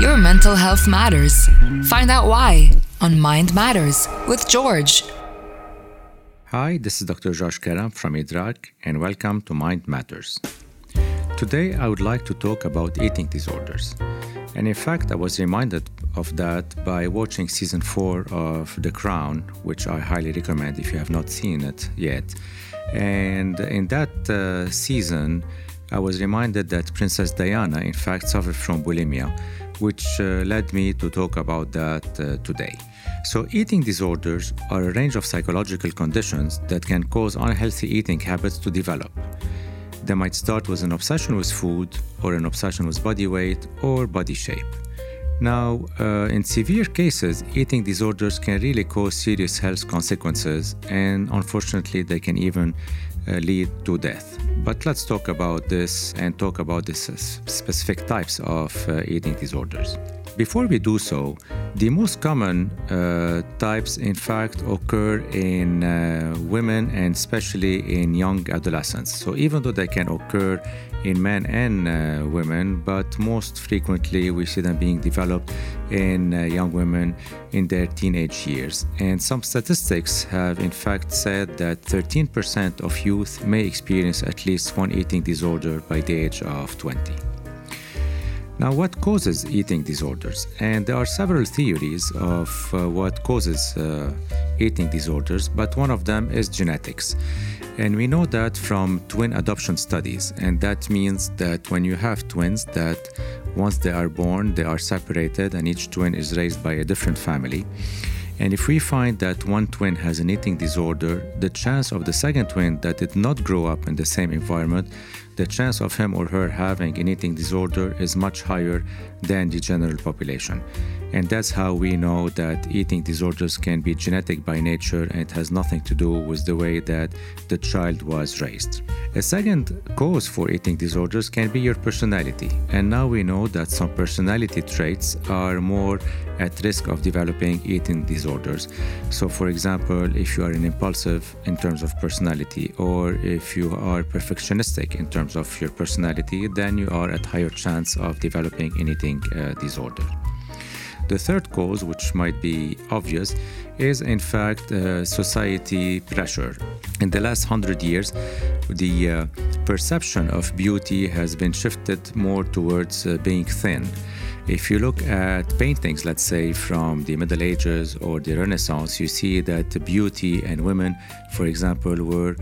Your mental health matters. Find out why on Mind Matters with George. Hi, this is Dr. Josh Karam from IDRAAC, and welcome to Mind Matters. Today, I would like to talk about eating disorders. And in fact, I was reminded of that by watching season four of The Crown, which I highly recommend if you have not seen it yet. And in that uh, season, I was reminded that Princess Diana, in fact, suffered from bulimia, which uh, led me to talk about that uh, today. So, eating disorders are a range of psychological conditions that can cause unhealthy eating habits to develop. They might start with an obsession with food, or an obsession with body weight, or body shape. Now, uh, in severe cases, eating disorders can really cause serious health consequences, and unfortunately, they can even lead to death. But let's talk about this and talk about the specific types of uh, eating disorders. Before we do so, the most common uh, types, in fact, occur in uh, women and especially in young adolescents. So, even though they can occur in men and uh, women, but most frequently we see them being developed in uh, young women in their teenage years. And some statistics have, in fact, said that 13% of youth may experience at least one eating disorder by the age of 20. Now, what causes eating disorders? And there are several theories of uh, what causes uh, eating disorders, but one of them is genetics. And we know that from twin adoption studies, and that means that when you have twins, that once they are born, they are separated, and each twin is raised by a different family. And if we find that one twin has an eating disorder, the chance of the second twin that did not grow up in the same environment, the chance of him or her having an eating disorder is much higher than the general population. And that's how we know that eating disorders can be genetic by nature and it has nothing to do with the way that the child was raised. A second cause for eating disorders can be your personality. And now we know that some personality traits are more at risk of developing eating disorders. So, for example, if you are an impulsive in terms of personality, or if you are perfectionistic in terms of your personality, then you are at higher chance of developing an eating uh, disorder. The third cause, which might be obvious, is in fact uh, society pressure. In the last hundred years, the uh, perception of beauty has been shifted more towards uh, being thin. If you look at paintings, let's say from the Middle Ages or the Renaissance, you see that beauty and women, for example, were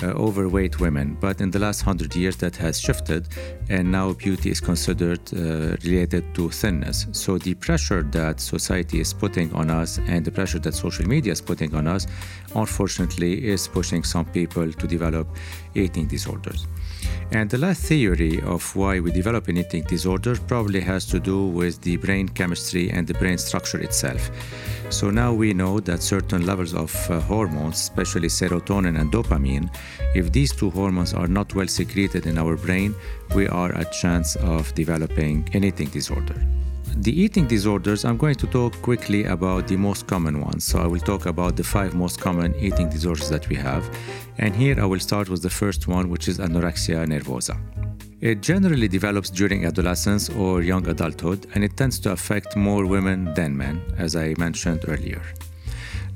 uh, overweight women. But in the last hundred years, that has shifted, and now beauty is considered uh, related to thinness. So the pressure that society is putting on us and the pressure that social media is putting on us, unfortunately, is pushing some people to develop eating disorders. And the last theory of why we develop an eating disorder probably has to do with the brain chemistry and the brain structure itself. So now we know that certain levels of uh, hormones, especially serotonin and dopamine, if these two hormones are not well secreted in our brain, we are at chance of developing an eating disorder. The eating disorders, I'm going to talk quickly about the most common ones. So I will talk about the five most common eating disorders that we have. And here I will start with the first one, which is anorexia nervosa. It generally develops during adolescence or young adulthood, and it tends to affect more women than men, as I mentioned earlier.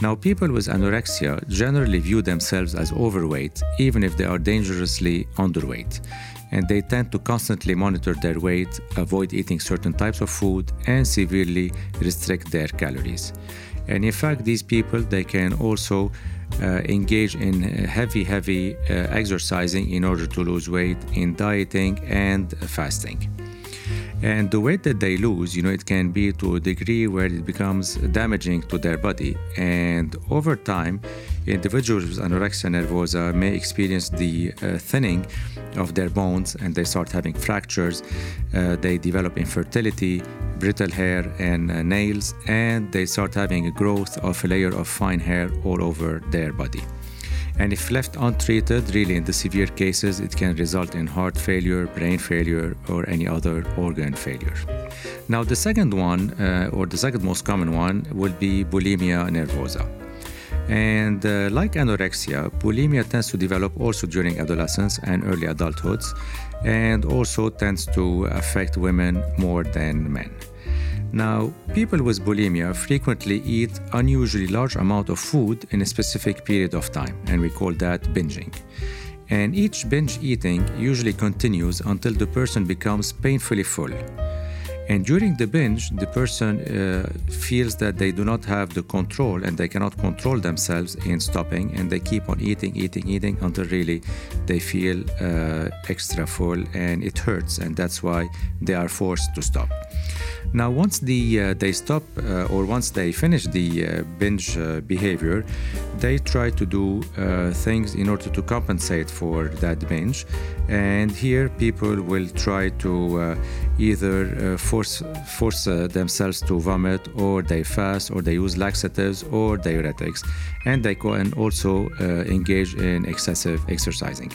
Now, people with anorexia generally view themselves as overweight, even if they are dangerously underweight and they tend to constantly monitor their weight, avoid eating certain types of food, and severely restrict their calories. And in fact, these people they can also uh, engage in heavy, heavy uh, exercising in order to lose weight, in dieting and fasting. And the weight that they lose, you know, it can be to a degree where it becomes damaging to their body. And over time, individuals with anorexia nervosa may experience the uh, thinning of their bones and they start having fractures. Uh, they develop infertility, brittle hair, and uh, nails, and they start having a growth of a layer of fine hair all over their body. And if left untreated, really in the severe cases, it can result in heart failure, brain failure, or any other organ failure. Now, the second one, uh, or the second most common one, will be bulimia nervosa. And uh, like anorexia, bulimia tends to develop also during adolescence and early adulthoods, and also tends to affect women more than men. Now, people with bulimia frequently eat unusually large amount of food in a specific period of time, and we call that binging. And each binge eating usually continues until the person becomes painfully full. And during the binge, the person uh, feels that they do not have the control and they cannot control themselves in stopping, and they keep on eating, eating, eating until really they feel uh, extra full and it hurts, and that's why they are forced to stop. Now, once the, uh, they stop uh, or once they finish the uh, binge uh, behavior, they try to do things in order to compensate for that binge. And here, people will try to either force force themselves to vomit, or they fast, or they use laxatives or diuretics, and they and also engage in excessive exercising.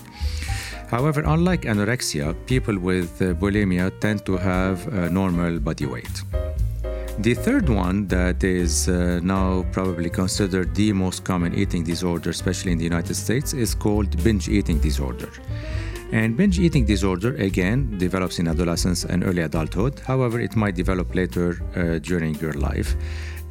However, unlike anorexia, people with uh, bulimia tend to have normal body weight. The third one that is uh, now probably considered the most common eating disorder, especially in the United States, is called binge eating disorder. And binge eating disorder, again, develops in adolescence and early adulthood. However, it might develop later uh, during your life.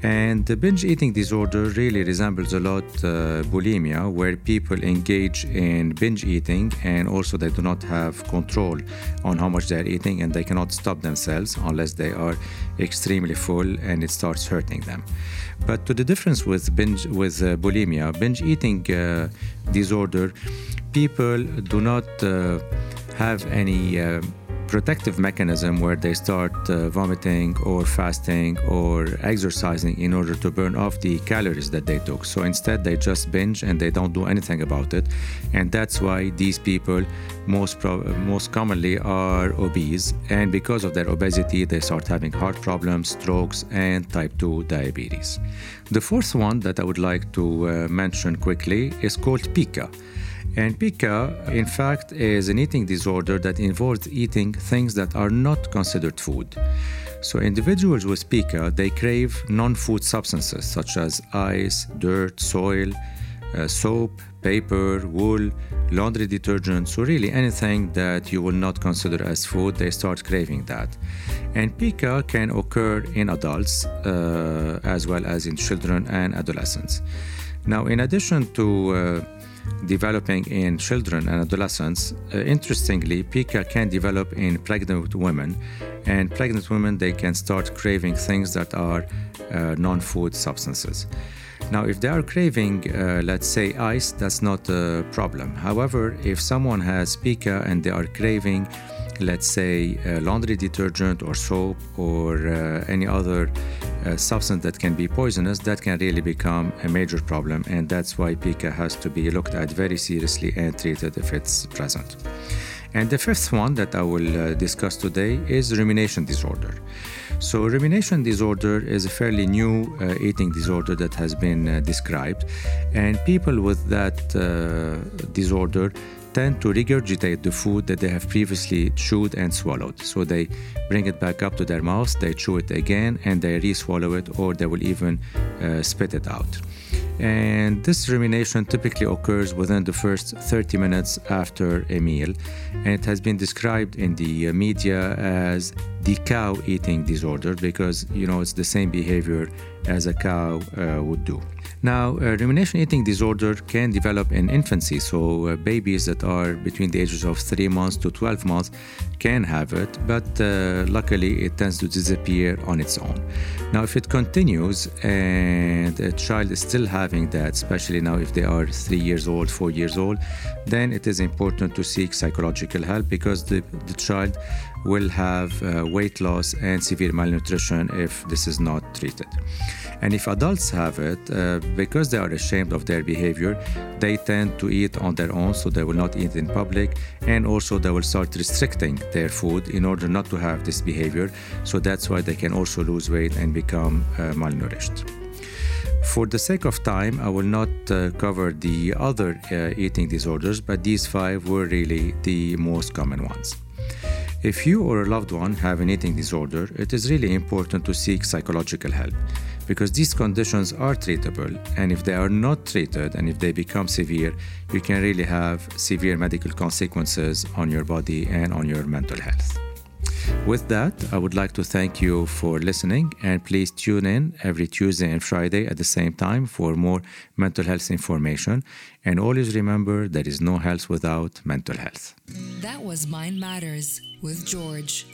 And the binge eating disorder really resembles a lot uh, bulimia, where people engage in binge eating and also they do not have control on how much they're eating and they cannot stop themselves unless they are extremely full and it starts hurting them. But to the difference with binge with uh, bulimia, binge eating uh, disorder, people do not uh, have any uh, protective mechanism where they start uh, vomiting or fasting or exercising in order to burn off the calories that they took. So instead, they just binge and they don't do anything about it. And that's why these people most, most commonly are obese. And because of their obesity, they start having heart problems, strokes, and type 2 diabetes. The fourth one that I would like to uh, mention quickly is called pica. And pica, in fact, is an eating disorder that involves eating things that are not considered food. So, individuals with pica, they crave non food substances such as ice, dirt, soil, uh, soap, paper, wool, laundry detergent, so really anything that you will not consider as food, they start craving that. And pica can occur in adults uh, as well as in children and adolescents. Now, in addition to uh, developing in children and adolescents. Uh, interestingly, pica can develop in pregnant women, and pregnant women they can start craving things that are uh, non-food substances. Now, if they are craving, uh, let's say, ice, that's not a problem. However, if someone has pica and they are craving let's say laundry detergent or soap or uh, any other uh, substance that can be poisonous, that can really become a major problem. And that's why pica has to be looked at very seriously and treated if it's present. And the fifth one that I will uh, discuss today is rumination disorder. So, rumination disorder is a fairly new uh, eating disorder that has been uh, described, and people with that uh, disorder tend to regurgitate the food that they have previously chewed and swallowed. So they bring it back up to their mouth, they chew it again, and they re swallow it, or they will even uh, spit it out. And this rumination typically occurs within the first 30 minutes after a meal, and it has been described in the uh, media as the cow eating disorder because you know it's the same behavior as a cow uh, would do. Now, uh, rumination eating disorder can develop in infancy, so uh, babies that are between the ages of 3 months to 12 months can have it, but uh, luckily it tends to disappear on its own. Now, if it continues and a child is still having that, especially now if they are 3 years old, 4 years old, then it is important to seek psychological help because the, the child will have uh, weight loss and severe malnutrition if this is not treated. And if adults have it, uh, because they are ashamed of their behavior, they tend to eat on their own, so they will not eat in public, and also they will start restricting their food in order not to have this behavior. So that's why they can also lose weight and become uh, malnourished. For the sake of time, I will not uh, cover the other uh, eating disorders, but these five were really the most common ones. If you or a loved one have an eating disorder, it is really important to seek psychological help because these conditions are treatable and if they are not treated and if they become severe you can really have severe medical consequences on your body and on your mental health With that, I would like to thank you for listening and please tune in every Tuesday and Friday at the same time for more mental health information. And always remember there is no health without mental health. That was Mind Matters with George.